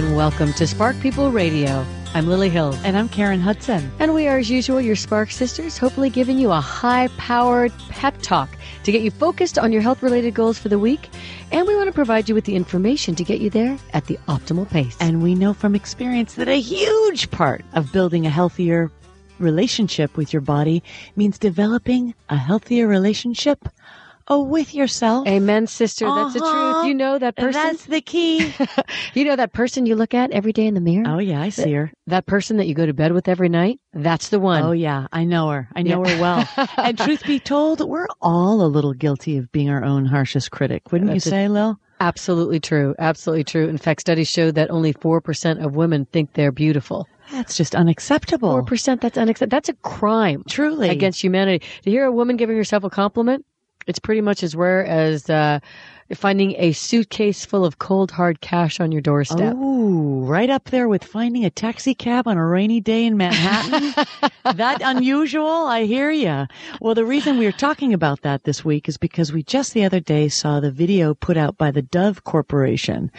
and welcome to Spark People Radio. I'm Lily Hill. And I'm Karen Hudson. And we are, as usual, your Spark Sisters, hopefully giving you a high powered pep talk to get you focused on your health related goals for the week. And we want to provide you with the information to get you there at the optimal pace. And we know from experience that a huge part of building a healthier relationship with your body means developing a healthier relationship Oh, with yourself. Amen, sister. That's the Uh-huh. truth. You know that person. That's the key. you know that person you look at every day in the mirror? oh, yeah, I see her. That person that you go to bed with every night? That's the one. Oh, yeah, I know her. I know her well. and truth be told, we're all a little guilty of being our own harshest critic, wouldn't That's you a- say, Lil? Absolutely true. Absolutely true. In fact, studies show that only 4% of women think they're beautiful. That's just unacceptable. 4%, that's unacceptable. That's a crime. Truly. Against humanity. To hear a woman giving herself a compliment, it's pretty much as rare as uh, finding a suitcase full of cold, hard cash on your doorstep. Oh, right up there with finding a taxi cab on a rainy day in Manhattan. that unusual? I hear you. Well, the reason we are talking about that this week is because we just the other day saw the video put out by the Dove Corporation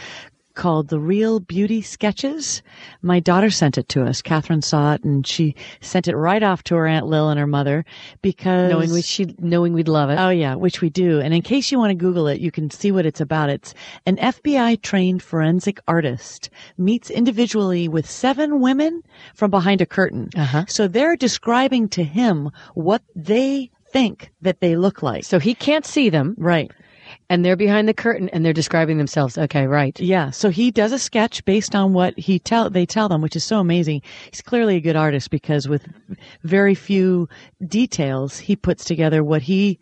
called The Real Beauty Sketches. My daughter sent it to us. Catherine saw it and she sent it right off to her Aunt Lil and her mother because Knowing, we, she, knowing we'd love it. Oh yeah, which we do. And in case you want to Google it, you can see what it's about. It's an FBI trained forensic artist meets individually with seven women from behind a curtain. Uh-huh. So they're describing to him what they think that they look like. so he can't see them, Right. And they're behind the curtain and they're describing themselves. Okay, right. Yeah. So he does a sketch based on what he tell they tell them, which is so amazing. He's clearly a good artist because with very few details, he puts together what he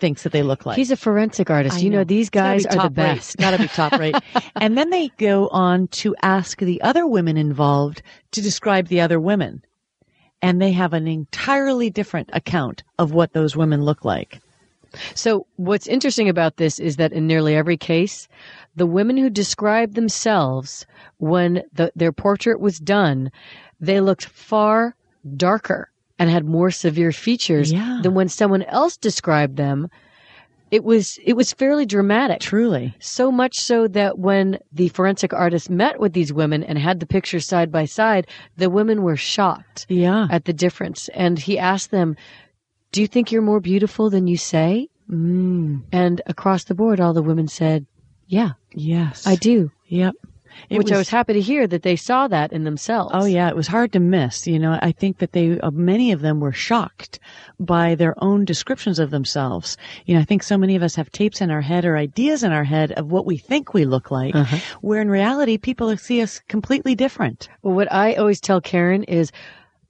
thinks that they look like. He's a forensic artist. I you know, these guys are the best. Gotta be top rate. and then they go on to ask the other women involved to describe the other women. And they have an entirely different account of what those women look like. So what's interesting about this is that in nearly every case, the women who described themselves when the, their portrait was done, they looked far darker and had more severe features Yeah. than when someone else described them. It was it was fairly dramatic. Truly. So much so that when the forensic artist met with these women and had the pictures side by side, the women were shocked Yeah. at the difference. And he asked them, Do you think you're more beautiful than you say? Mm, And across the board, all the women said, Yeah, yes. I do. Yep. It Which I was happy to hear that they saw that in themselves. Oh yeah, it was hard to miss. You know, I think that they, uh, many of them were shocked by their own descriptions of themselves. You know, I think so many of us have tapes in our head or ideas in our head of what we think we look like, Uh-huh. where in reality people see us completely different. Well, what I always tell Karen is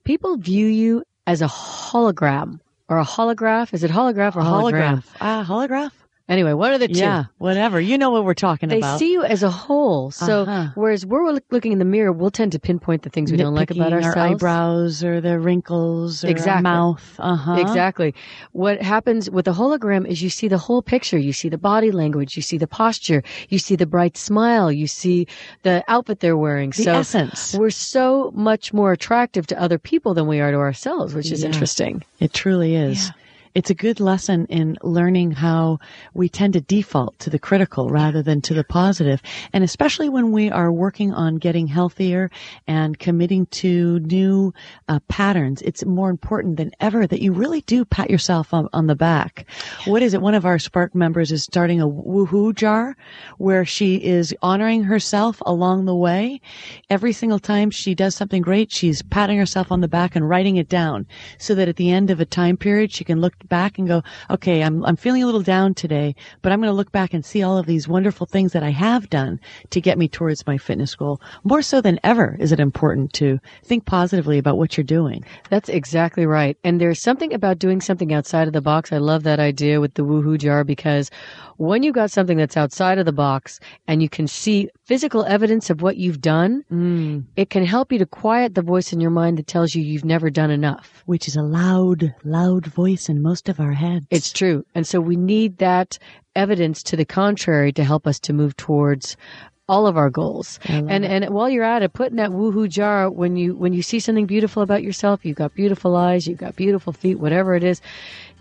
people view you as a hologram or a holograph. Is it holograph or hologram? Holograph. Ah, holograph? Anyway, one of the two. Yeah, whatever. You know what we're talking They about. They see you as a whole. So, Uh-huh. whereas we're looking in the mirror, we'll tend to pinpoint the things we don't like about ourselves. Our eyebrows or the wrinkles or Exactly. mouth. Uh-huh. Exactly. What happens with the hologram is you see the whole picture. You see the body language. You see the posture. You see the bright smile. You see the outfit they're wearing. The so essence. we're so much more attractive to other people than we are to ourselves, which is Yeah. interesting. It truly is. It's a good lesson in learning how we tend to default to the critical rather than to the positive. And especially when we are working on getting healthier and committing to new uh, patterns, it's more important than ever that you really do pat yourself on, on the back. What is it? One of our Spark members is starting a woohoo jar where she is honoring herself along the way. Every single time she does something great, she's patting herself on the back and writing it down so that at the end of a time period, she can look back and go, okay, I'm, I'm feeling a little down today, but I'm going to look back and see all of these wonderful things that I have done to get me towards my fitness goal. More so than ever is it important to think positively about what you're doing. That's exactly right. And there's something about doing something outside of the box. I love that idea with the woohoo jar because when you got something that's outside of the box and you can see physical evidence of what you've done, mm. it can help you to quiet the voice in your mind that tells you you've never done enough. Which is a loud, loud voice in most of our heads. It's true. And so we need that evidence to the contrary to help us to move towards all of our goals. And it. and while you're at it, put in that woohoo jar when you when you see something beautiful about yourself, you've got beautiful eyes, you've got beautiful feet, whatever it is.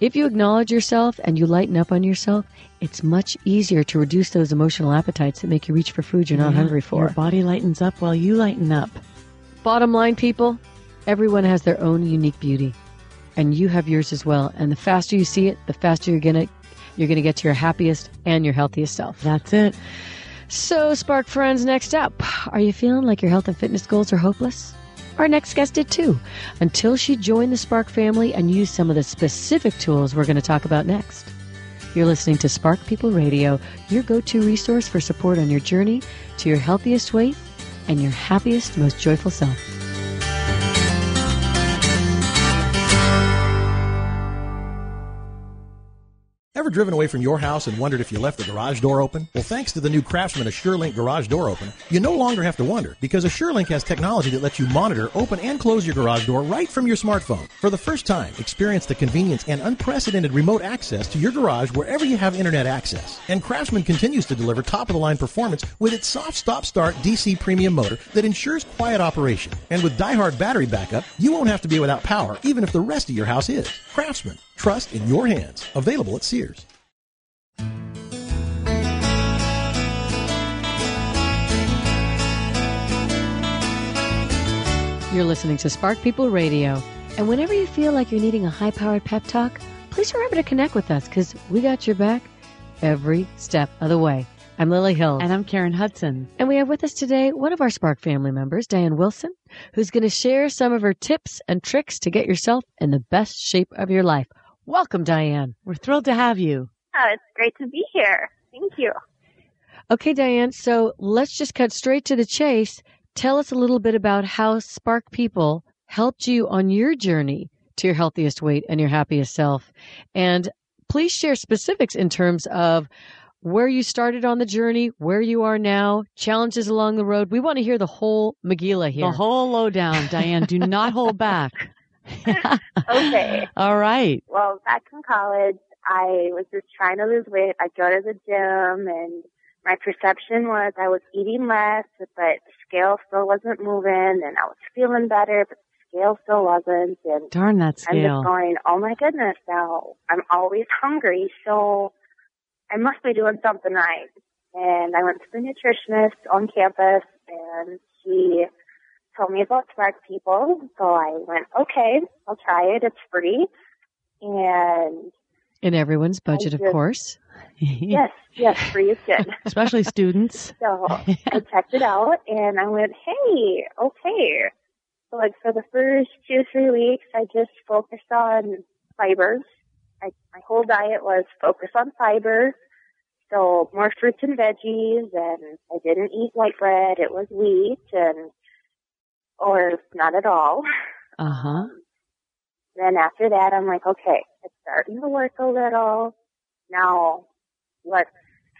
If you acknowledge yourself and you lighten up on yourself, it's much easier to reduce those emotional appetites that make you reach for food you're not yeah, hungry for. Your body lightens up while you lighten up. Bottom line, people, everyone has their own unique beauty. And you have yours as well. And the faster you see it, the faster you're gonna you're gonna get to your happiest and your healthiest self. That's it. So, Spark Friends, next up, are you feeling like your health and fitness goals are hopeless? Our next guest did too, until she joined the Spark family and used some of the specific tools we're going to talk about next. You're listening to Spark People Radio, your go to resource for support on your journey to your healthiest weight and your happiest, most joyful self. Driven away from your house and wondered if you left the garage door open? Well, thanks to the new Craftsman AssureLink garage door opener, you no longer have to wonder because AssureLink has technology that lets you monitor, open, and close your garage door right from your smartphone. For the first time, experience the convenience and unprecedented remote access to your garage wherever you have internet access. And Craftsman continues to deliver top of the line performance with its soft stop start DC premium motor that ensures quiet operation. And with diehard battery backup, you won't have to be without power even if the rest of your house is. Craftsman, trust in your hands. Available at Sears. You're listening to Spark People Radio. And whenever you feel like you're needing a high powered pep talk, please remember to connect with us because we got your back every step of the way. I'm Lily Hill. And I'm Karen Hudson. And we have with us today one of our Spark family members, Diane Wilson, who's going to share some of her tips and tricks to get yourself in the best shape of your life. Welcome, Diane. We're thrilled to have you. Oh, it's great to be here. Thank you. Okay, Diane. So let's just cut straight to the chase. Tell us a little bit about how Spark People helped you on your journey to your healthiest weight and your happiest self. And please share specifics in terms of where you started on the journey, where you are now, challenges along the road. We want to hear the whole Megillah here. The whole lowdown, Diane. Do not hold back. okay. All right. Well, back in college, I was just trying to lose weight. I go to the gym and my perception was I was eating less, but the scale still wasn't moving, and I was feeling better, but the scale still wasn't. And darn that scale! I'm just going, oh my goodness! Now I'm always hungry, so I must be doing something right. And I went to the nutritionist on campus, and she told me about Spark People. So I went, okay, I'll try it. It's free, and in everyone's budget, just, of course. yes, yes, free is good. Especially students. so I checked it out and I went, hey, okay. So like for the first two, three weeks, I just focused on fibers. I, my whole diet was focus on fiber. So more fruits and veggies and I didn't eat white bread. It was wheat and, or not at all. Uh huh. Then after that, I'm like, okay, it's starting to work a little. Now, let's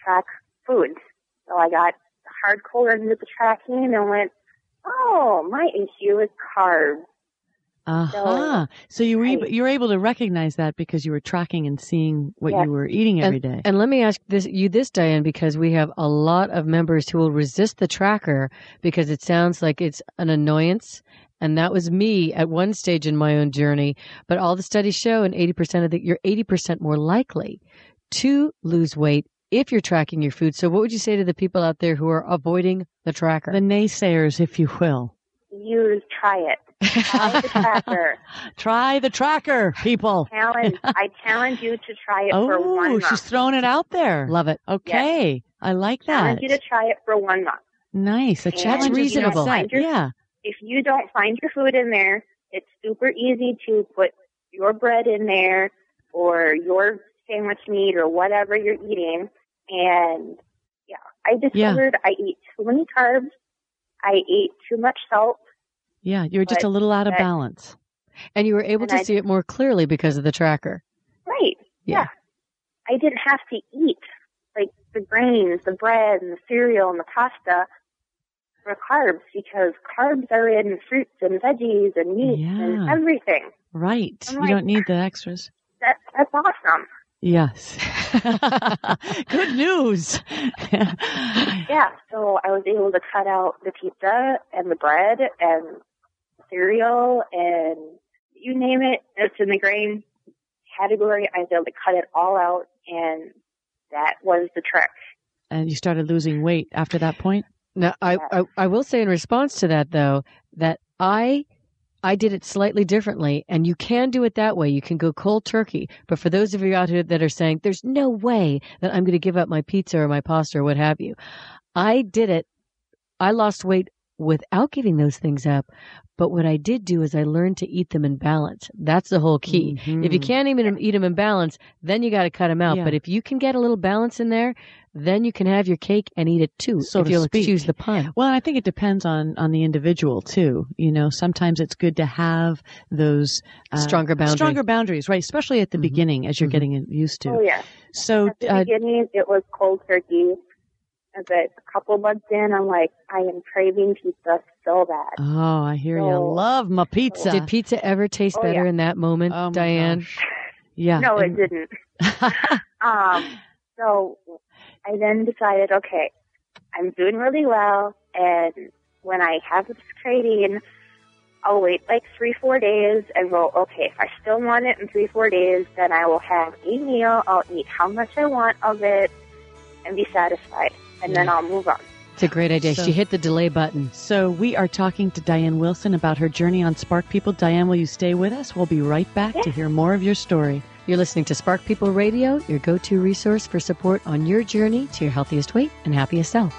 track food. So I got hardcore into the tracking and went, oh, my issue is carbs. Uh huh. So, so, you were I, you were able to recognize that because you were tracking and seeing what yes. you were eating every day. and, And let me ask this you this Diane because we have a lot of members who will resist the tracker because it sounds like it's an annoyance and that was me at one stage in my own journey. But all the studies show, and 80% of the, you're 80% more likely to lose weight if you're tracking your food. So what would you say to the people out there who are avoiding the tracker? The naysayers, if you will. Use, try it. Try the tracker. try the tracker, people. Challenge. I challenge you to try it oh, for one month. she's throwing it out there. Love it. Okay. Yes. I like that. I challenge you to try it for one month. Nice. A challenge reasonable. Your, yeah if you don't find your food in there, it's super easy to put your bread in there or your sandwich meat or whatever you're eating. And yeah, I discovered yeah. I eat too many carbs. I ate too much salt. Yeah, you were just a little out of balance. And you were able to I, see it more clearly because of the tracker. Right. Yeah. yeah. I didn't have to eat like the grains, the bread and the cereal and the pasta for carbs because carbs are in fruits and veggies and meat yeah. and everything. Right. I'm you like, don't need the extras. That, that's awesome. Yes. Good news. Yeah, so I was able to cut out the pizza and the bread and cereal and you name it, it's in the grain category. I was able to cut it all out and that was the trick. and you started losing weight after that point? Now, I, I I will say in response to that though that I I did it slightly differently, and you can do it that way. You can go cold turkey. But for those of you out here that are saying there's no way that I'm going to give up my pizza or my pasta or what have you, I did it. I lost weight without giving those things up. But what I did do is I learned to eat them in balance. That's the whole key. If you Mhm. can't even eat them in balance, then you got to cut them out. Yeah. But if you can get a little balance in there, then you can have your cake and eat it too. So if to you'll speak. excuse the pun. Well, I think it depends on on the individual too. You know, sometimes it's good to have those uh, Stronger boundary. stronger boundaries, right? Especially at the Mhm. beginning as you're Mhm. getting used to. Oh yeah. So, At the uh, beginning, it was cold turkey. But a couple months in, I'm like, I am craving pizza so bad. oh, I hear you. So- Love my pizza. Did pizza ever taste Oh, better yeah. in that moment, Oh, Diane? gosh. Yeah. no, it didn't. Um, so I then decided, okay, I'm doing really well, and when I have this craving, I'll wait like three, four days and go, okay, if I still want it in three, four days, then I will have a meal. I'll eat how much I want of it and be satisfied, and then I'll move on. It's a great idea. So- she hit the delay button. So we are talking to Diane Wilson about her journey on Spark People. Diane, will you stay with us? We'll be right back to hear more of your story. You're listening to Spark People Radio, your go to resource for support on your journey to your healthiest weight and happiest self.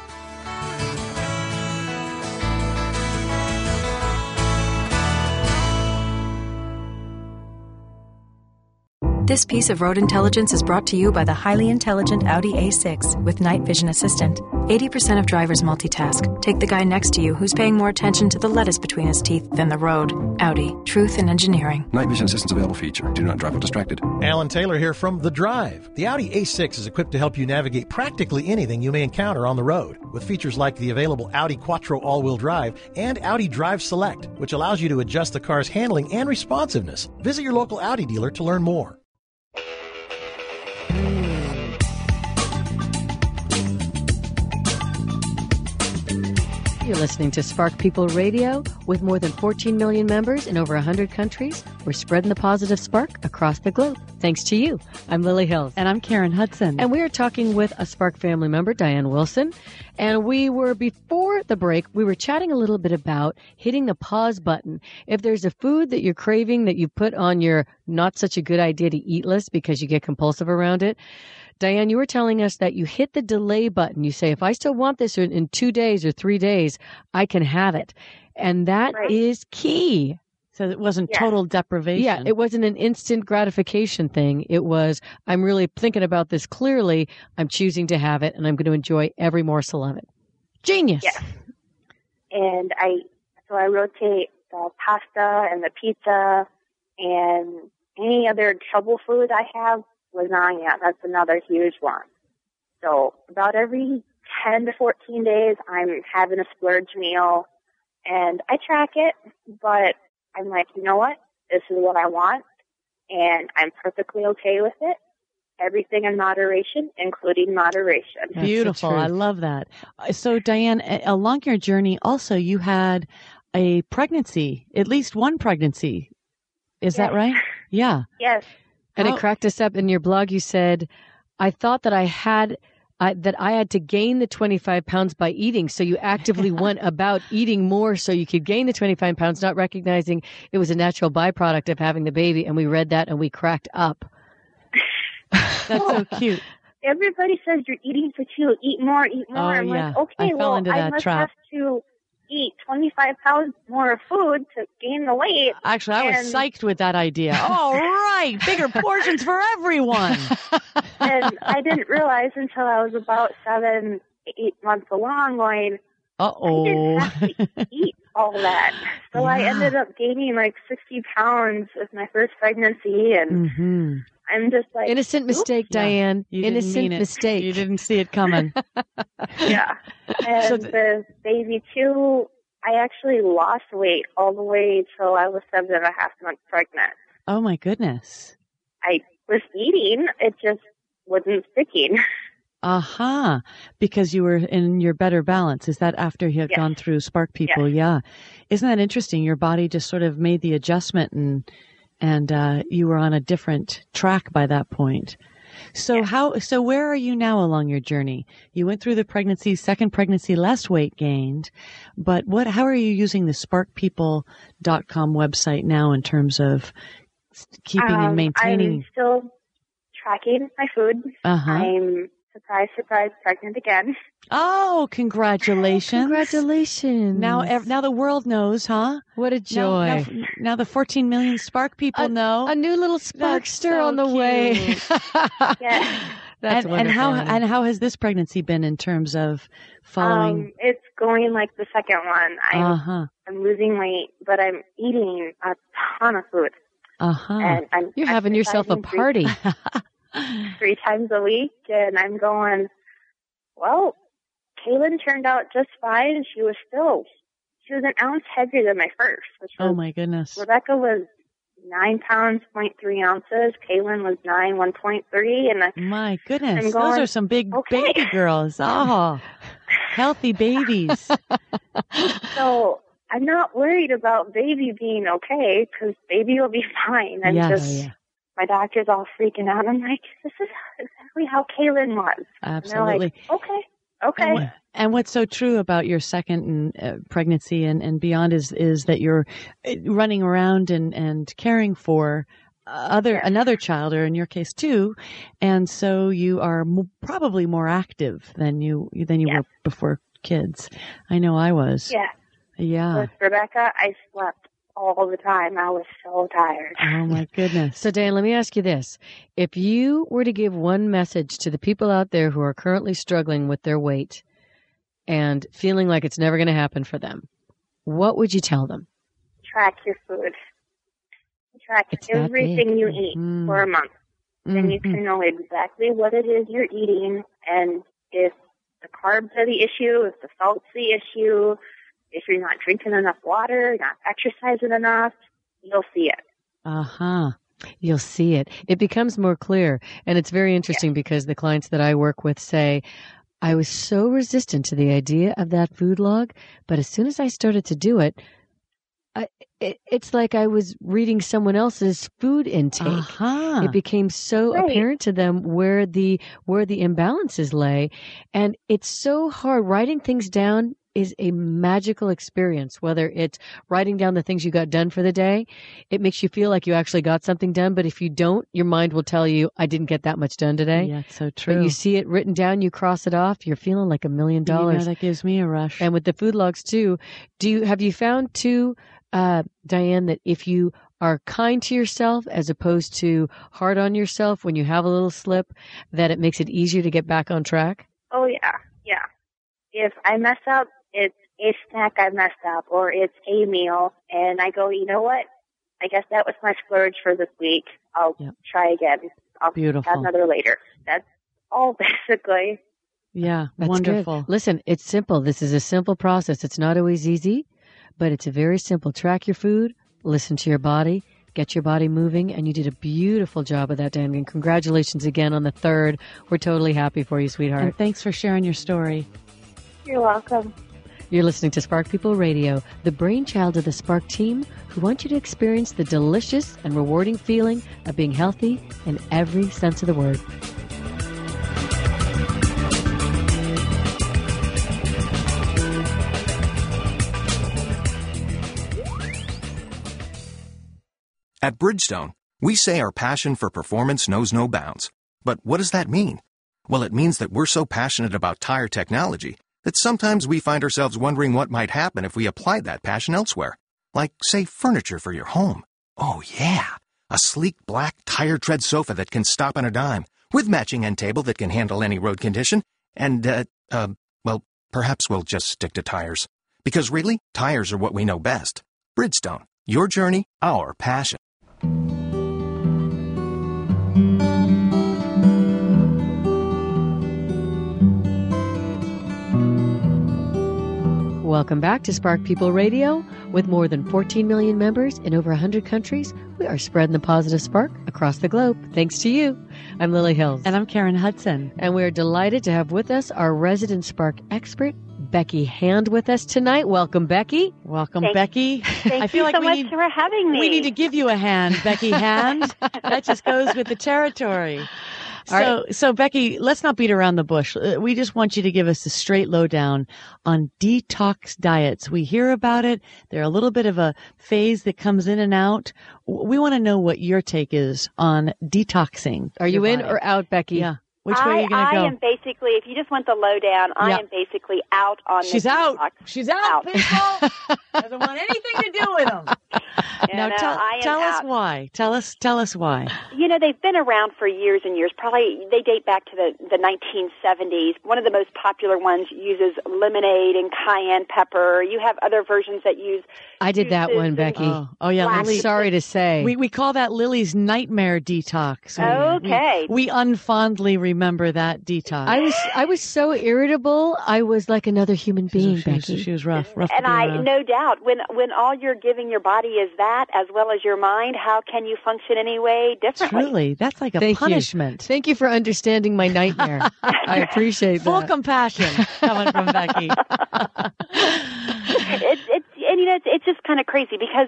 This piece of road intelligence is brought to you by the highly intelligent Audi A6 with night vision assistant. 80% of drivers multitask. Take the guy next to you who's paying more attention to the lettuce between his teeth than the road. Audi. Truth in engineering. Night vision assistance available feature. Do not drive while distracted. Alan Taylor here from The Drive. The Audi A6 is equipped to help you navigate practically anything you may encounter on the road, with features like the available Audi Quattro all wheel drive and Audi Drive Select, which allows you to adjust the car's handling and responsiveness. Visit your local Audi dealer to learn more. You're listening to Spark People Radio with more than 14 million members in over 100 countries. We're spreading the positive spark across the globe. Thanks to you. I'm Lily Hills. And I'm Karen Hudson. And we are talking with a Spark family member, Diane Wilson. And we were, before the break, we were chatting a little bit about hitting the pause button. If there's a food that you're craving that you put on your not such a good idea to eat list because you get compulsive around it, Diane, you were telling us that you hit the delay button. You say, if I still want this in, in two days or three days, I can have it. And that is Right. key. so it wasn't Yeah. total deprivation. Yeah, it wasn't an instant gratification thing. It was, I'm really thinking about this clearly. I'm choosing to have it and I'm going to enjoy every morsel of it. Genius. Yes. and I so I rotate the pasta and the pizza and any other trouble food I have. Lasagna, that's another huge one. So about every 10 to 14 days, I'm having a splurge meal and I track it, but I'm like, you know what? This is what I want and I'm perfectly okay with it. Everything in moderation, including moderation. That's Beautiful. I love that. Uh, So, Diane, along your journey, also you had a pregnancy, at least one pregnancy. Is that right? Yeah. Yes. And How- it oh. cracked us up in your blog. You said, I thought that I had. I that I had to gain the 25 pounds by eating. So you actively went about eating more so you could gain the 25 pounds, not recognizing it was a natural byproduct of having the baby. And we read that and we cracked up. That's so cute. everybody says you're eating for two, eat more, eat more. Oh, I'm yeah. like, okay, I well, I must trap. have to eat 25 pounds more of food to gain the weight. Actually, I was psyched with that idea. All right. Bigger portions for everyone. and I didn't realize until I was about seven, eight months along going, Uh I oh. have to eat all that. So I ended up gaining like 60 pounds with my first pregnancy. And hmm I'm just like, Innocent mistake, Yeah. Diane. You didn't Innocent mean it. mistake. You didn't see it coming. yeah. And So th- the baby too, I actually lost weight all the way till I was seven and a half months pregnant. oh my goodness. I was eating. It just wasn't sticking. Aha, because you were in your better balance. Is that after you had Yes. gone through Spark People? Yeah. Isn't that interesting? Your body just sort of made the adjustment and and uh, you were on a different track by that point. So how so where are you now along your journey? You went through the pregnancy, second pregnancy, less weight gained, but what how are you using the sparkpeople.com website now in terms of keeping and Um, maintaining I'm still tracking my food. uh-huh. I'm surprise, surprise, pregnant again. Oh, congratulations. Congratulations. Now, ev- now the world knows, huh? what a joy. now, now the 14 million Spark people know. a new little sparkster so on the way. cute. Yeah. That's and, and how and how has this pregnancy been in terms of following? Um, it's going like the second one. I'm, uh huh. I'm losing weight, but I'm eating a ton of food. Uh huh. And I'm You're having yourself a party. three times a week, and I'm going, well, Kaylin turned out just fine. She was still, she was an ounce heavier than my first, which oh, was, Oh my goodness. Rebecca was nine pounds, point three ounces. Kaylin was nine, 1.3, and I, My goodness. I'm Those are some big okay. baby girls. Oh, healthy babies. so I'm not worried about baby being okay, because baby will be fine. I'm oh, just, Oh, yeah. My doctor's all freaking out. I'm like, this is exactly how Kaylin was. And they're Absolutely. like, okay, okay. And, and what's so true about your second and, uh, pregnancy and, and beyond is is that you're uh, running around and, and caring for other another child, or in your case two, and so you are m- probably more active than you than you Yes. were before kids. I know I was. Yeah. Yeah. With Rebecca, I slept all the time. I was so tired. Oh my goodness. So, Dan, let me ask you this. If you were to give one message to the people out there who are currently struggling with their weight and feeling like it's never going to happen for them, what would you tell them? Track your food. Track It's everything you eat Mm. for a month. Then you can know exactly what it is you're eating and if the carbs are the issue, if the salt's the issue, if you're not drinking enough water, not exercising enough, you'll see it. Uh-huh. You'll see it. It becomes more clear. And it's very interesting because the clients that I work with say, I was so resistant to the idea of that food log, but as soon as I started to do it, I, it it's like I was reading someone else's food intake. Uh-huh. It became so Right. apparent to them where the where the imbalances lay, and it's so hard. Writing things down is a magical experience. Whether it's writing down the things you got done for the day, it makes you feel like you actually got something done. But if you don't, your mind will tell you, "I didn't get that much done today." Yeah, so true. But you see it written down, you cross it off, you're feeling like a million You know, dollars. that gives me a rush. And with the food logs too, do you have you found too, uh, Diane, that if you are kind to yourself as opposed to hard on yourself when you have a little slip, that it makes it easier to get back on track? Oh yeah, yeah. If I mess up, it's a snack I messed up or it's a meal and I go, you know what? I guess that was my splurge for this week. I'll Yep. try again. I'll Beautiful. have another later. That's all basically. yeah, That's wonderful. Good. Listen, it's simple. This is a simple process. It's not always easy, but it's a very simple. Track your food, listen to your body, get your body moving, and you did a beautiful job of that, Dan. And congratulations again on the third. We're totally happy for you, sweetheart. And thanks for sharing your story. You're welcome. You're listening to Spark People Radio, the brainchild of the Spark team who want you to experience the delicious and rewarding feeling of being healthy in every sense of the word. At Bridgestone, we say our passion for performance knows no bounds. But what does that mean? Well, it means that we're so passionate about tire technology that sometimes we find ourselves wondering what might happen if we applied that passion elsewhere. Like, say, furniture for your home. Oh, yeah. A sleek black tire tread sofa that can stop on a dime, with matching end table that can handle any road condition. And, uh, uh, well, perhaps we'll just stick to tires. Because really, tires are what we know best. Bridgestone, your journey, our passion. Welcome back to Spark People Radio. With more than 14 million members in over 100 countries, we We are spreading the positive spark across the globe. Thanks to you. I'm Lily Hills. And I'm Karen Hudson. And we're delighted to have with us our resident spark expert, Becky Hand, with us tonight. Welcome, Becky. Welcome, Thank- Becky. Thank I feel you like so we much need, for having me. we need to give you a hand, Becky Hand. that just goes with the territory. So, so Becky, let's not beat around the bush. Uh, We just want you to give us a straight lowdown on detox diets. We hear about it. They're a little bit of a phase that comes in and out. We want to know what your take is on detoxing. Are you your in body. or out, Becky? Yeah. Which way I, are you going I to go? am basically, if you just want the lowdown, I Yeah. am basically out on She's out. detox. She's out, She's Out. people. Doesn't want anything to do with them. You now know, tell, tell us out. why. Tell us tell us why. You know, they've been around for years and years. Probably they date back to the, the 1970s. One of the most popular ones uses lemonade and cayenne pepper. You have other versions that use. I did that one, Becky. Oh, oh yeah, Black I'm Lily. sorry to say. We we call that Lily's nightmare detox. Okay. We, we unfondly remember that detox. I was I was so irritable. I was like another human being, she, was, Becky. she was rough. rough And I, around. no doubt, when when all you're giving your body is that, as well as your mind, how can you function any way differently? Truly, that's like a Thank you. punishment. Thank you for understanding my nightmare. I appreciate that. Full that. compassion coming from Becky. it's it's and you know it's, it's just kind of crazy because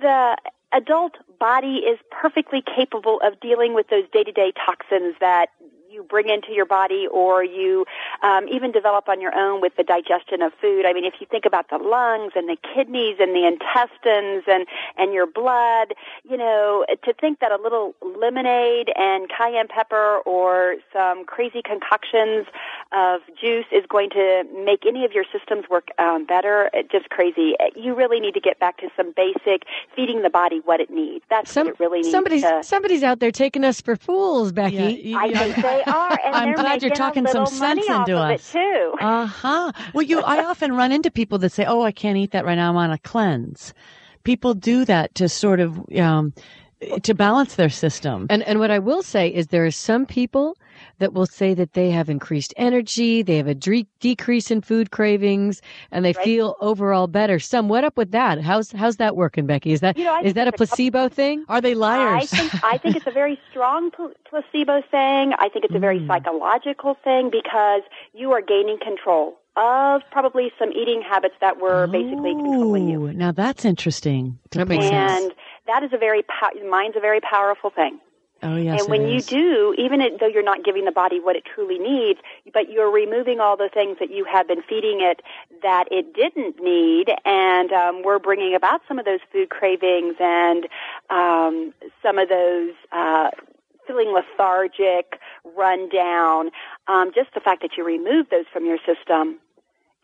the adult body is perfectly capable of dealing with those day to day toxins that you bring into your body or you um, even develop on your own with the digestion of food. I mean, if you think about the lungs and the kidneys and the intestines and and your blood, you know, to think that a little lemonade and cayenne pepper or some crazy concoctions of juice is going to make any of your systems work um, better, it- just crazy. You really need to get back to some basic feeding the body what it needs. That's Some, what it really needs somebody's to. somebody's out there taking us for fools, Becky. Yeah, you- I you- think they are, and I'm glad you're talking some sense into us. too. Uh huh. Well, you, I often run into people that say, "Oh, I can't eat that right now. I'm on a cleanse." People do that to sort of um, to balance their system. And and what I will say is there are some people that will say that they have increased energy, they have a dre- decrease in food cravings, and they Right. feel overall better. Some what up with that? How's how's that working, Becky? Is that is You know, I think that a it's a couple- placebo thing? Are they I liars? think I think it's a very strong pl- placebo thing. I think it's a very Mm. psychological thing because you are gaining control of probably some eating habits that were basically controlling you. Now that's interesting. to That makes point out. sense. That is a very pow- mind's a very powerful thing. Oh yes. and when you do, even though you're not giving the body what it truly needs, but you're removing all the things that you have been feeding it that it didn't need, and um, we're bringing about some of those food cravings and um, some of those uh, feeling lethargic, run down. Um, just the fact that you remove those from your system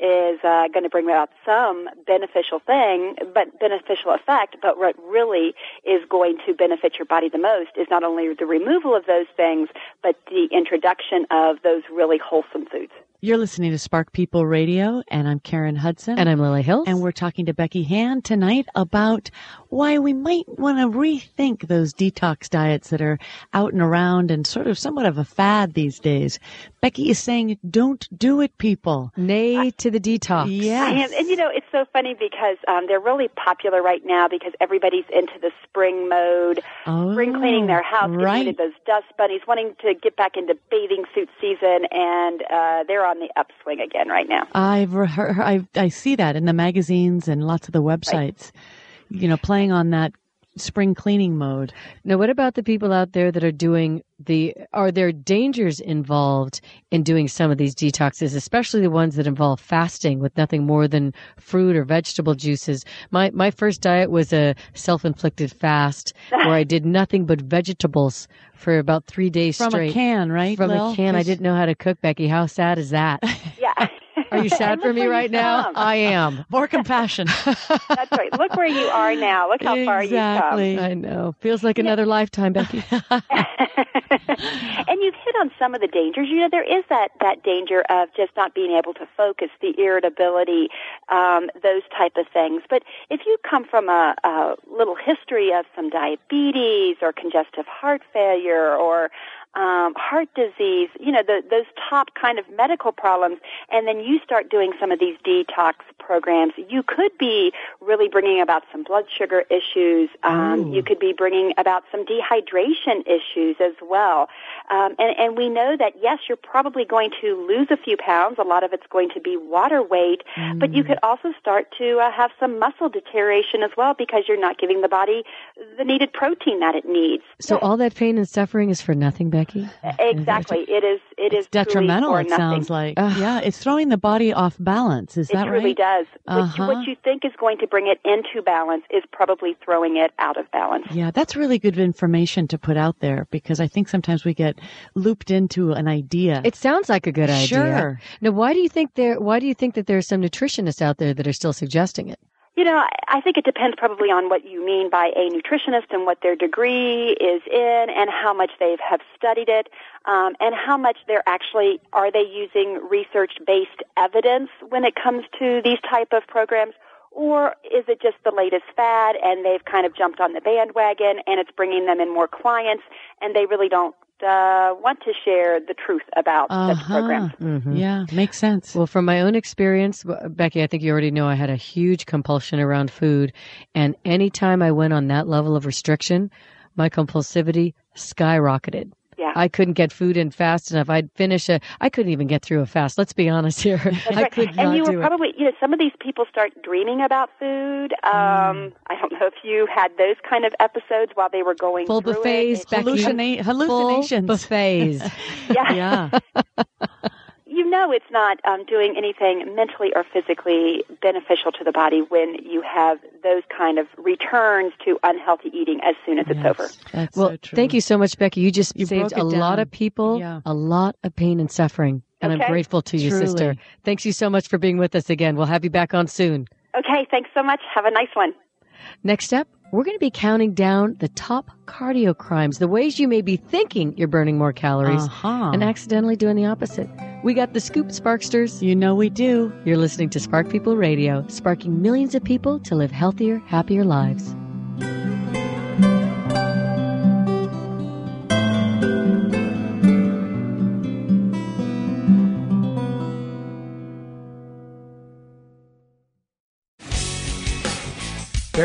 is uh, going to bring about some beneficial thing, but beneficial effect. But what really is going to benefit your body the most is not only the removal of those things, but the introduction of those really wholesome foods. You're listening to Spark People Radio, and I'm Karen Hudson. And I'm Lily Hills. And we're talking to Becky Hand tonight about why we might want to rethink those detox diets that are out and around and sort of somewhat of a fad these days. Becky is saying, don't do it, people. nay to the detox. Yes. I am, and you know, it's so funny because um, they're really popular right now because everybody's into the spring mode, Oh, spring cleaning their house, getting rid of those dust bunnies, wanting to get back into bathing suit season, and uh, they're on the upswing again right now. I've heard, I, I see that in the magazines and lots of the websites, you know, playing on that spring cleaning mode. Now, what about the people out there that are doing the? Are there dangers involved in doing some of these detoxes, especially the ones that involve fasting with nothing more than fruit or vegetable juices? My my first diet was a self-inflicted fast where I did nothing but vegetables for about three days From straight. From a can, right? From Lil? a can. I didn't know how to cook, Becky. How sad is that? Yeah. Are you sad for me right now? come. I am. More compassion. That's right. Look where you are now. Look how far you've come. Exactly. I know. Feels like another lifetime, Becky. and you've hit on some of the dangers. You know, there is that that danger of just not being able to focus, the irritability, um, those type of things. But if you come from a, a little history of some diabetes or congestive heart failure or um, heart disease, you know, the, those top kind of medical problems, and then you start doing some of these detox programs, you could be really bringing about some blood sugar issues. Um, you could be bringing about some dehydration issues as well. Um, and, and we know that yes, you're probably going to lose a few pounds. A lot of it's going to be water weight, mm. but you could also start to uh, have some muscle deterioration as well because you're not giving the body the needed protein that it needs. So all that pain and suffering is for nothing, Becky. Exactly, it is. It is detrimental. It nothing. sounds like. yeah, it's throwing the body off balance. Is that right? It really does. Uh-huh. What, what you think is going to bring it into balance is probably throwing it out of balance. Yeah, that's really good information to put out there because I think sometimes we get looped into an idea. It sounds like a good idea. Sure. Now, why do you think there? Why do you think that there are some nutritionists out there that are still suggesting it? You know, I think it depends probably on what you mean by a nutritionist and what their degree is in and how much they have studied it um, and how much they're actually, are they using research-based evidence when it comes to these type of programs or is it just the latest fad and they've kind of jumped on the bandwagon and it's bringing them in more clients and they really don't uh, want to share the truth about uh-huh. such programs. Mm-hmm. Yeah, makes sense. Well, from my own experience, Becky, I think you already know I had a huge compulsion around food. And anytime I went on that level of restriction, my compulsivity skyrocketed. Yeah. I couldn't get food in fast enough. I'd finish a. I couldn't even get through a fast. Let's be honest here. That's I right. could and not you were do probably, it. you know, some of these people start dreaming about food. Um, mm. I don't know if you had those kind of episodes while they were going full through buffets, it. Becky. Hallucina- hallucinations, full buffets. yeah. yeah. you know it's not um, doing anything mentally or physically beneficial to the body when you have those kind of returns to unhealthy eating as soon as yes, it's over. That's well, so true. thank you so much, Becky. You just You saved a it lot of people Yeah. a lot of pain and suffering. And I'm grateful to you, Truly. sister. Thanks you so much for being with us again. We'll have you back on soon. Okay, thanks so much. Have a nice one. Next up, we're going to be counting down the top cardio crimes, the ways you may be thinking you're burning more calories Uh-huh. and accidentally doing the opposite. We got the scoop, Sparksters. You know we do. You're listening to Spark People Radio, sparking millions of people to live healthier, happier lives.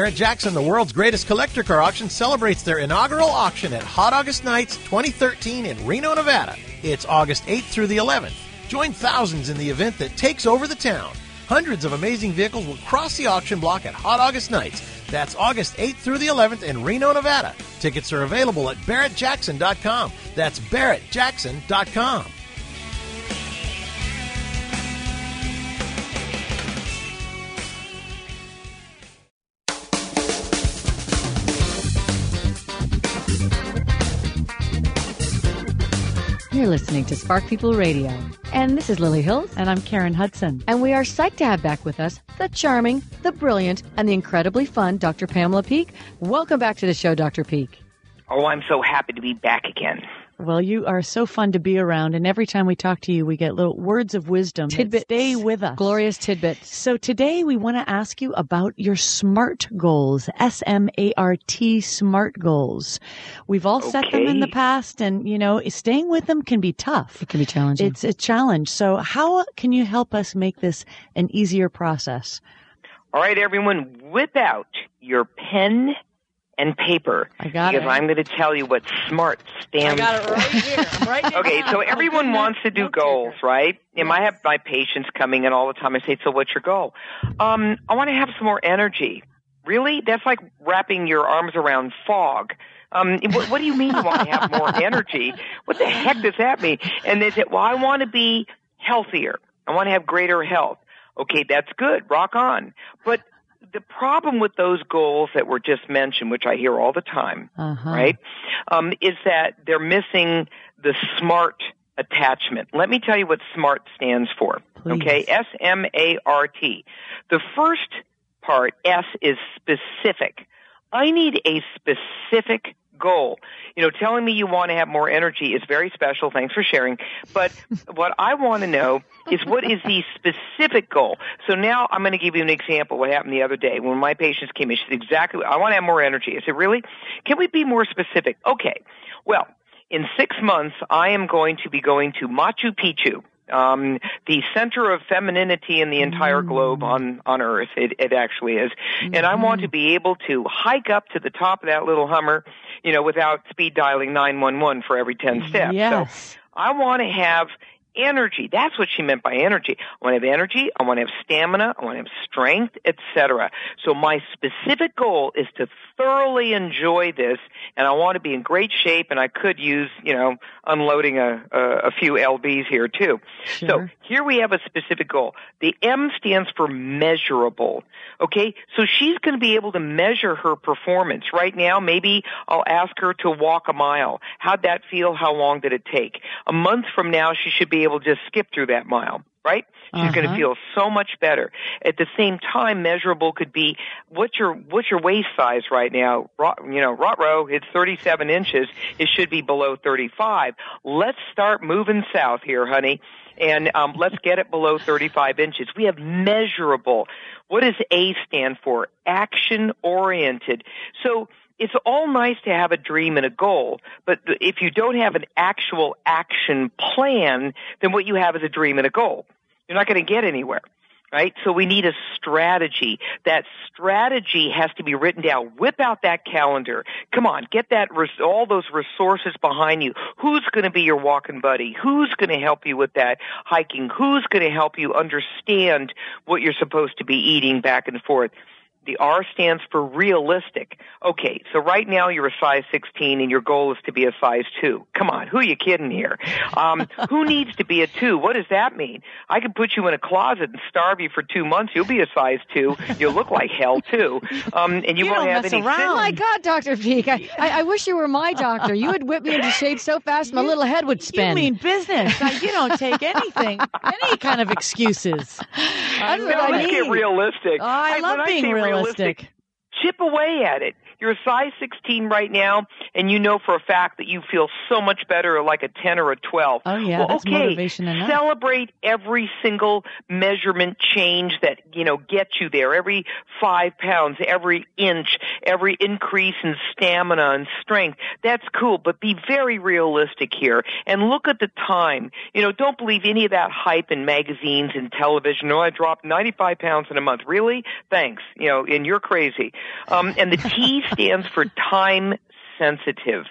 Barrett Jackson, the world's greatest collector car auction, celebrates their inaugural auction at Hot August Nights 2013 in Reno, Nevada. It's August 8th through the 11th. Join thousands in the event that takes over the town. Hundreds of amazing vehicles will cross the auction block at Hot August Nights. That's August 8th through the 11th in Reno, Nevada. Tickets are available at barrettjackson.com. That's barrettjackson.com. You're listening to Spark People Radio. And this is Lily Hills. And I'm Karen Hudson. And we are psyched to have back with us the charming, the brilliant, and the incredibly fun Dr. Pamela Peeke. Welcome back to the show, Dr. Peeke. Oh, I'm so happy to be back again. Well, you are so fun to be around, and every time we talk to you, we get little words of wisdom. that Tidbits. Stay with us. Glorious tidbits. So today we want to ask you about your SMART goals. S-M-A-R-T SMART goals. We've all set them in the past and, you know, staying with them can be tough. It can be challenging. It's a challenge. So how can you help us make this an easier process? All right, everyone, whip out your pen and paper. I got because it. I'm going to tell you what SMART stands for. here. I'm right here. Okay, so everyone wants to do goals, right? And I have my patients coming in all the time. I say, so what's your goal? Um, I want to have some more energy. Really? That's like wrapping your arms around fog. Um, what, what do you mean you want to have more energy? What the heck does that mean? And they say, well, I want to be healthier. I want to have greater health. Okay, that's good. Rock on. But the problem with those goals that were just mentioned, which I hear all the time, Uh-huh. right, um, is that they're missing the SMART attachment. Let me tell you what SMART stands for. Please. Okay, S M A R T. The first part, S, is specific. I need a specific goal. You know, telling me you want to have more energy is very special. Thanks for sharing. But what I want to know is what is the specific goal? So now I'm going to give you an example. What happened the other day when my patients came in, she said exactly, I want to have more energy. I said, really? Can we be more specific? Okay. Well, in six months, I am going to be going to Machu Picchu um, the center of femininity in the entire mm. globe on on Earth. It, it actually is, mm-hmm. and I want to be able to hike up to the top of that little Hummer, you know, without speed dialing nine one one for every ten steps. Yes. So I want to have energy. That's what she meant by energy. I want to have energy. I want to have stamina. I want to have strength, etc. So my specific goal is to thoroughly enjoy this, and I want to be in great shape. And I could use, you know, unloading a a, a few lbs here too. Sure. So here we have a specific goal. The M stands for measurable. Okay, so she's going to be able to measure her performance right now. Maybe I'll ask her to walk a mile. How'd that feel? How long did it take? A month from now, she should be able to just skip through that mile right? She's uh-huh. going to feel so much better. At the same time, measurable could be what's your what's your waist size right now? You know, rot row, it's 37 inches. It should be below 35. Let's start moving south here, honey, and um, let's get it below 35 inches. We have measurable. What does A stand for? Action oriented. So it's all nice to have a dream and a goal, but if you don't have an actual action plan, then what you have is a dream and a goal. You're not going to get anywhere. Right? So we need a strategy. That strategy has to be written down. Whip out that calendar. Come on, get that, all those resources behind you. Who's going to be your walking buddy? Who's going to help you with that hiking? Who's going to help you understand what you're supposed to be eating back and forth? The R stands for realistic. Okay, so right now you're a size 16 and your goal is to be a size 2. Come on, who are you kidding here? Um, who needs to be a 2? What does that mean? I could put you in a closet and starve you for two months. You'll be a size 2. You'll look like hell too. Um, and you, you won't have any around. Oh my God, Dr. Peeke. I, I, I, wish you were my doctor. You would whip me into shape so fast my you, little head would spin. You mean business. you don't take anything, any kind of excuses. That's what I let's get realistic. Oh, I, I love being realistic realistic. Chip away at it. You're a size 16 right now, and you know for a fact that you feel so much better like a 10 or a 12. Oh yeah, well, that's okay, motivation enough. Celebrate every single measurement change that you know gets you there. Every five pounds, every inch, every increase in stamina and strength. That's cool, but be very realistic here and look at the time. You know, don't believe any of that hype in magazines and television. Oh, I dropped 95 pounds in a month. Really? Thanks. You know, and you're crazy. Um, and the T stands for time sensitive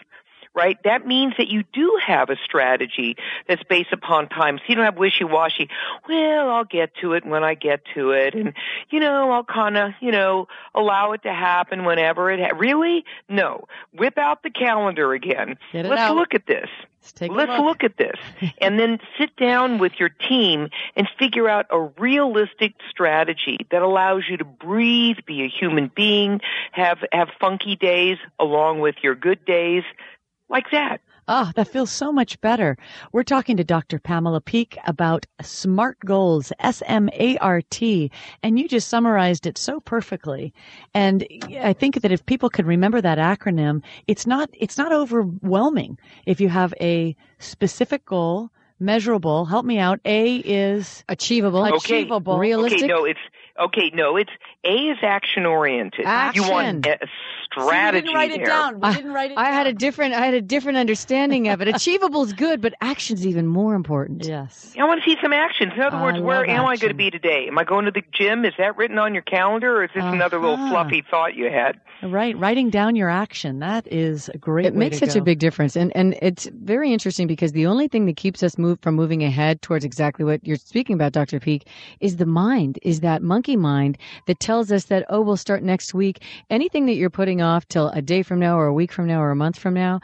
right? That means that you do have a strategy that's based upon time. So you don't have wishy-washy, well, I'll get to it when I get to it. And, you know, I'll kind of, you know, allow it to happen whenever it, ha- really? No. Whip out the calendar again. Let's out. look at this. Let's, Let's look. look at this. and then sit down with your team and figure out a realistic strategy that allows you to breathe, be a human being, have, have funky days along with your good days, like that. Oh, that feels so much better. We're talking to Dr. Pamela Peeke about SMART goals, S-M-A-R-T, and you just summarized it so perfectly. And I think that if people could remember that acronym, it's not, it's not overwhelming. If you have a specific goal, measurable, help me out. A is achievable, okay. achievable, realistic. Okay, no, it's Okay, no, it's A is action oriented. Action. You want a strategy. So didn't write there. it down. We didn't write it I down. had a different I had a different understanding of it. Achievable is good, but action's even more important. Yes. I want to see some actions. In other I words, where am action. I going to be today? Am I going to the gym? Is that written on your calendar, or is this uh-huh. another little fluffy thought you had? Right, writing down your action. That is a great. It makes such go. a big difference, and and it's very interesting because the only thing that keeps us move from moving ahead towards exactly what you're speaking about, Dr. Peeke, is the mind, is that monkey mind that tells us that, oh, we'll start next week. Anything that you're putting off till a day from now or a week from now or a month from now,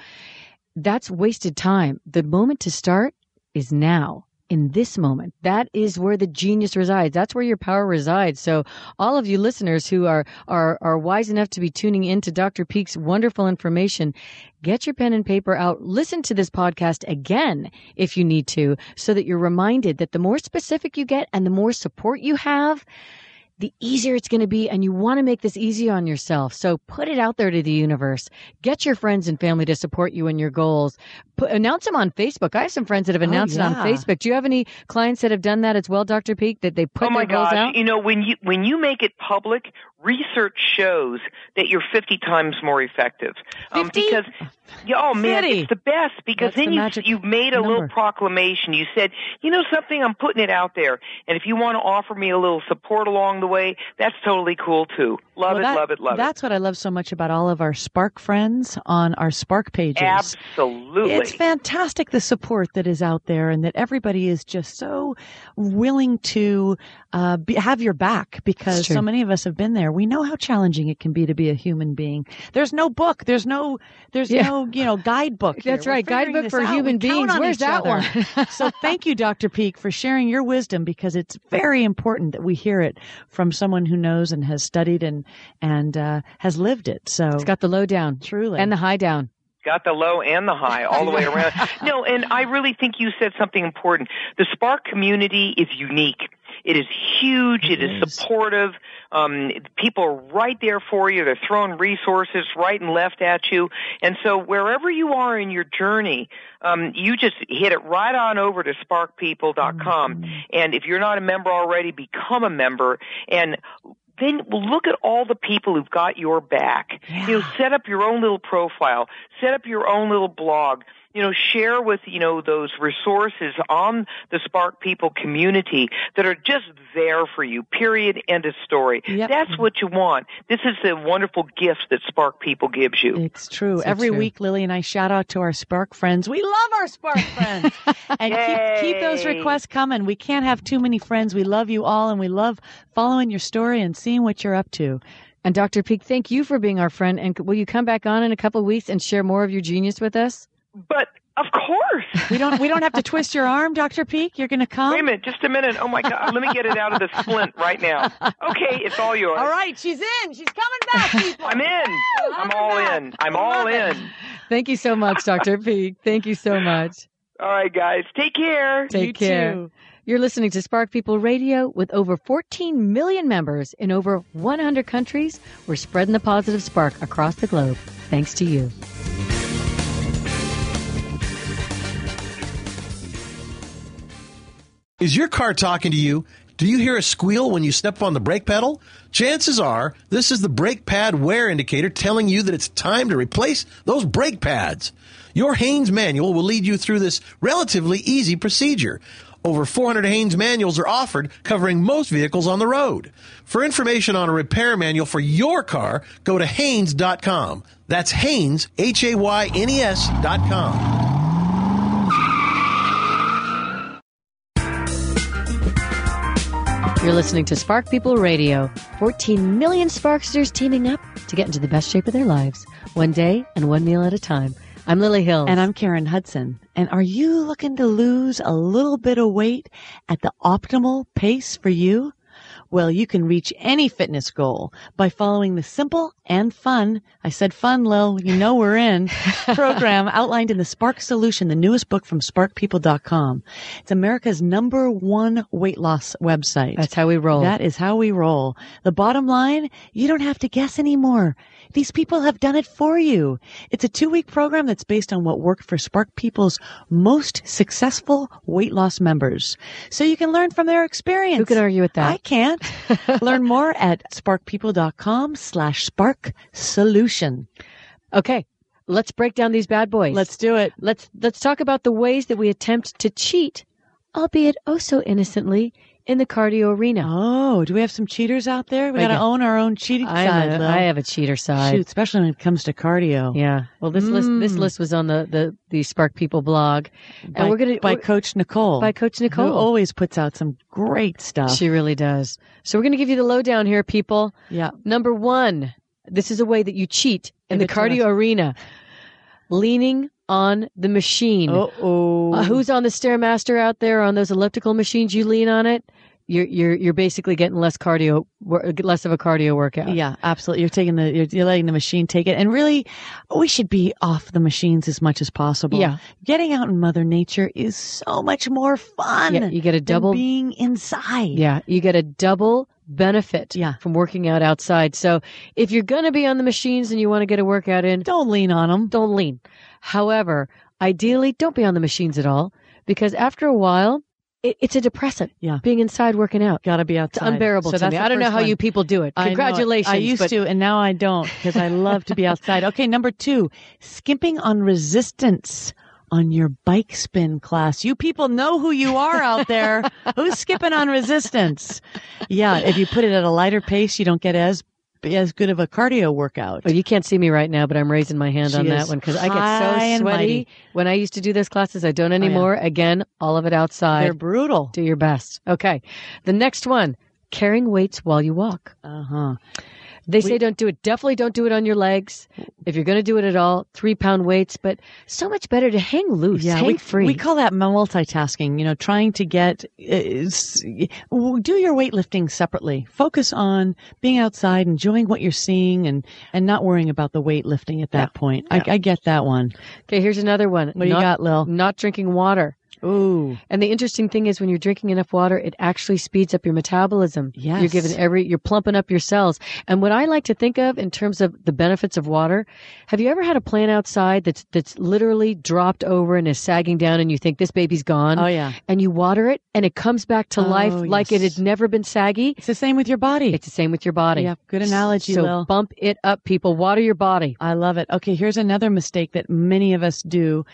that's wasted time. The moment to start is now in this moment. That is where the genius resides. That's where your power resides. So all of you listeners who are, are, are wise enough to be tuning into Dr. Peeke's wonderful information, get your pen and paper out. Listen to this podcast again if you need to so that you're reminded that the more specific you get and the more support you have, the easier it's going to be. And you want to make this easy on yourself. So put it out there to the universe. Get your friends and family to support you in your goals. Put, announce them on Facebook. I have some friends that have oh, announced oh, yeah. it on Facebook. Do you have any clients that have done that as well, Dr. Peeke, that they put oh my their goals gosh. out? You know, when you, when you make it public, research shows that you're 50 times more effective. Um, 50? because, yeah, oh man, 50. it's the best because That's then the you, you've made a little proclamation. You said, you know something, I'm putting it out there. And if you want to offer me a little support along the way, that's totally cool too. Love Well, it, that- love it, love it. That's what I love so much about all of our Spark friends on our Spark it. pages. Absolutely. It's fantastic the support that is out there and that everybody is just so willing to uh, be, have your back because so many of us have been there. We know how challenging it can be to be a human being. There's no book. There's no, there's Yeah. no, you know, guidebook. That's We're right. Guidebook for out. human We beings. Where's that other. one? so thank you, Dr. Peeke, for sharing your wisdom because it's very important that we hear it from someone who knows and has studied and, and, uh, has lived it. So It's got the low down truly. and the high down. got the low and the high all the way around. No, and I really think you said something important. The Spark community is unique. It is huge. It it is, is. supportive. Um, people are right there for you. They're throwing resources right and left at you. And so wherever you are in your journey, um, you just hit it right on over to sparkpeople.com. Mm-hmm. And if you're not a member already, become a member. And then look at all the people who've got your back. You know, set up your own little profile, set up your own little blog. You know, share with, you know, those resources on the Spark People community that are just there for you. Period. End of story. Yep. That's what you want. This is the wonderful gift that Spark People gives you. It's true. So Every true. week, Lily and I shout out to our Spark friends. We love our Spark friends. and keep, keep those requests coming. We can't have too many friends. We love you all and we love following your story and seeing what you're up to. And Dr. Peeke, thank you for being our friend. And will you come back on in a couple of weeks and share more of your genius with us? But of course. We don't, we don't have to twist your arm, Dr. Peeke. You're going to come. Wait a minute, just a minute. Oh my God, let me get it out of the splint right now. Okay, it's all yours. All right. She's in. She's coming back, people. I'm in. I'm all in. I'm all in. Thank you so much, Dr. Peeke. Thank you so much. All right, guys. Take care. Take You care. too. You're listening to Spark People Radio with over 14 million members in over 100 countries. We're spreading the positive spark across the globe. Thanks to you. Is your car talking to you? Do you hear a squeal when you step on the brake pedal? Chances are this is the brake pad wear indicator telling you that it's time to replace those brake pads. Your Haynes manual will lead you through this relatively easy procedure. Over 400 Haynes manuals are offered covering most vehicles on the road. For information on a repair manual for your car, go to Haynes.com. That's Haynes, H-A-Y-N-E-S E dot You're listening to Spark People Radio. 14 million Sparksters teaming up to get into the best shape of their lives, one day and one meal at a time. I'm Lily Hill. And I'm Karen Hudson. And are you looking to lose a little bit of weight at the optimal pace for you? Well, you can reach any fitness goal by following the simple and fun, I said fun, Lil, you know we're in, program outlined in the Spark Solution, the newest book from sparkpeople.com. It's America's number one weight loss website. That's how we roll. That is how we roll. The bottom line, you don't have to guess anymore. These people have done it for you. It's a two week program that's based on what worked for Spark People's most successful weight loss members. So you can learn from their experience. Who can argue with that? I can't. Learn more at sparkpeople.com slash spark solution. okay, let's break down these bad boys. Let's do it. let's let's talk about the ways that we attempt to cheat, albeit oh so innocently, in the cardio arena. Oh, do we have some cheaters out there? We got to own our own cheating I, side. have a, I have a cheater side. Shoot, especially when it comes to cardio. Yeah. Well, this list this Mm. list was on the the the Spark People blog, By, and we're gonna by we're- Coach Nicole. by Coach Nicole. Who always puts out some great stuff. She really does. So we're going to give you the lowdown here, people. yeah. Number one, this is a way that you cheat in Give the cardio arena. Leaning on the machine. Uh-oh. Uh, who's on the stairmaster out there on those elliptical machines? You lean on it. You're you're you're basically getting less cardio, less of a cardio workout. Yeah, absolutely. You're taking the, you're, you're letting the machine take it. And really, we should be off the machines as much as possible. Yeah. Getting out in Mother Nature is so much more fun. Yeah, you get a double- being inside. Yeah, you get a double benefit Yeah. from working out outside. So if you're going to be on the machines and you want to get a workout in, Don't lean on them. don't lean. However, ideally, don't be on the machines at all because after a while, it, it's a depressant. Yeah. Being inside working out. Got to be It's outside. unbearable So to that's me. I don't know how one. you people do it. I. Congratulations. I, used but- to, and now I don't because I love to be outside. Okay, number two, skimping on resistance on your bike spin class. You people know who you are out there. Who's skipping on resistance? Yeah, if you put it at a lighter pace, you don't get as as good of a cardio workout. Well, you can't see me right now, but I'm raising my hand She on that one because I get so sweaty. Oh, when I used to do those classes. I don't anymore. Again, all of it outside. They're brutal. do your best. Okay. The next one, carrying weights while you walk. Uh huh. They say don't do it. Definitely don't do it on your legs. If you're going to do it at all, three pound weights, but so much better to hang loose, hang we, free. We call that multitasking, you know, trying to get, uh, do your weightlifting separately. Focus on being outside, enjoying what you're seeing and, and not worrying about the weightlifting at that point. I, I get that one. okay, here's another one. What do you got, Lil? Not drinking water. Ooh. And the interesting thing is when you're drinking enough water, it actually speeds up your metabolism. Yes. You're giving every, you're plumping up your cells. And what I like to think of in terms of the benefits of water, have you ever had a plant outside that's, that's literally dropped over and is sagging down and you think this baby's gone? Oh, yeah. And you water it and it comes back to Oh, life like it had never been saggy? It's the same with your body. It's the same with your body. Yeah, good analogy, So Lil. bump it up, people. Water your body. I love it. Okay, here's another mistake that many of us do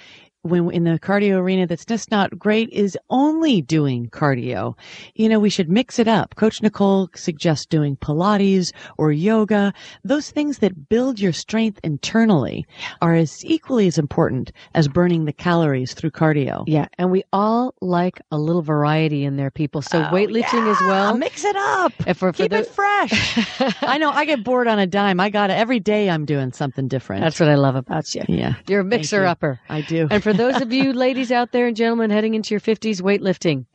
when in the cardio arena that's just not great is only doing cardio. You know, we should mix it up. Coach Nicole suggests doing Pilates or yoga. Those things that build your strength internally are as equally as important as burning the calories through cardio. Yeah. And we all like a little variety in there, people. So oh, weightlifting as well. Mix it up. If for Keep the- it fresh. I know I get bored on a dime. I got it every day. I'm doing something different. That's what I love about you. yeah. You're a mixer you. upper. I do. And for those of you ladies out there and gentlemen heading into your 50s weightlifting,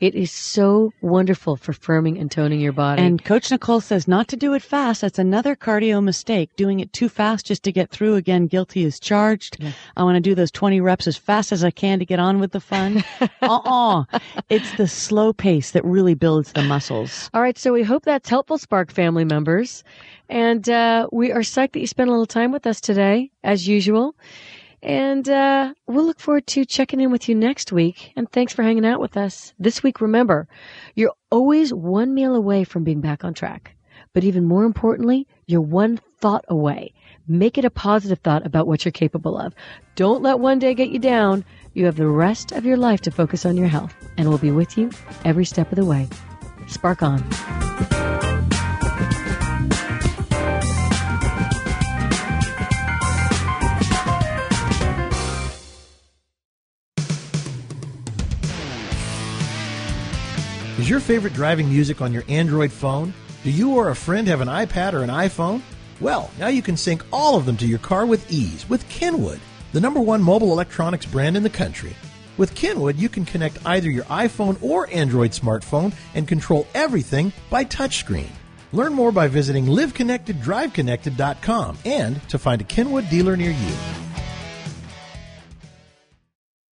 it is so wonderful for firming and toning your body. And Coach Nicole says not to do it fast. That's another cardio mistake. Doing it too fast just to get through. Again, guilty is charged. I want to do those 20 reps as fast as I can to get on with the fun. uh-uh. It's the slow pace that really builds the muscles. All right, so we hope that's helpful, Spark family members. And uh, we are psyched that you spent a little time with us today, as usual. And uh, we'll look forward to checking in with you next week. And thanks for hanging out with us. This week, remember, you're always one meal away from being back on track. But even more importantly, you're one thought away. Make it a positive thought about what you're capable of. Don't let one day get you down. You have the rest of your life to focus on your health, and we'll be with you every step of the way. Spark on. Is your favorite driving music on your Android phone? Do you or a friend have an iPad or an iPhone? Well, now you can sync all of them to your car with ease with Kenwood, the number one mobile electronics brand in the country. With Kenwood, you can connect either your iPhone or Android smartphone and control everything by touchscreen. Learn more by visiting liveconnecteddriveconnected.com and to find a Kenwood dealer near you.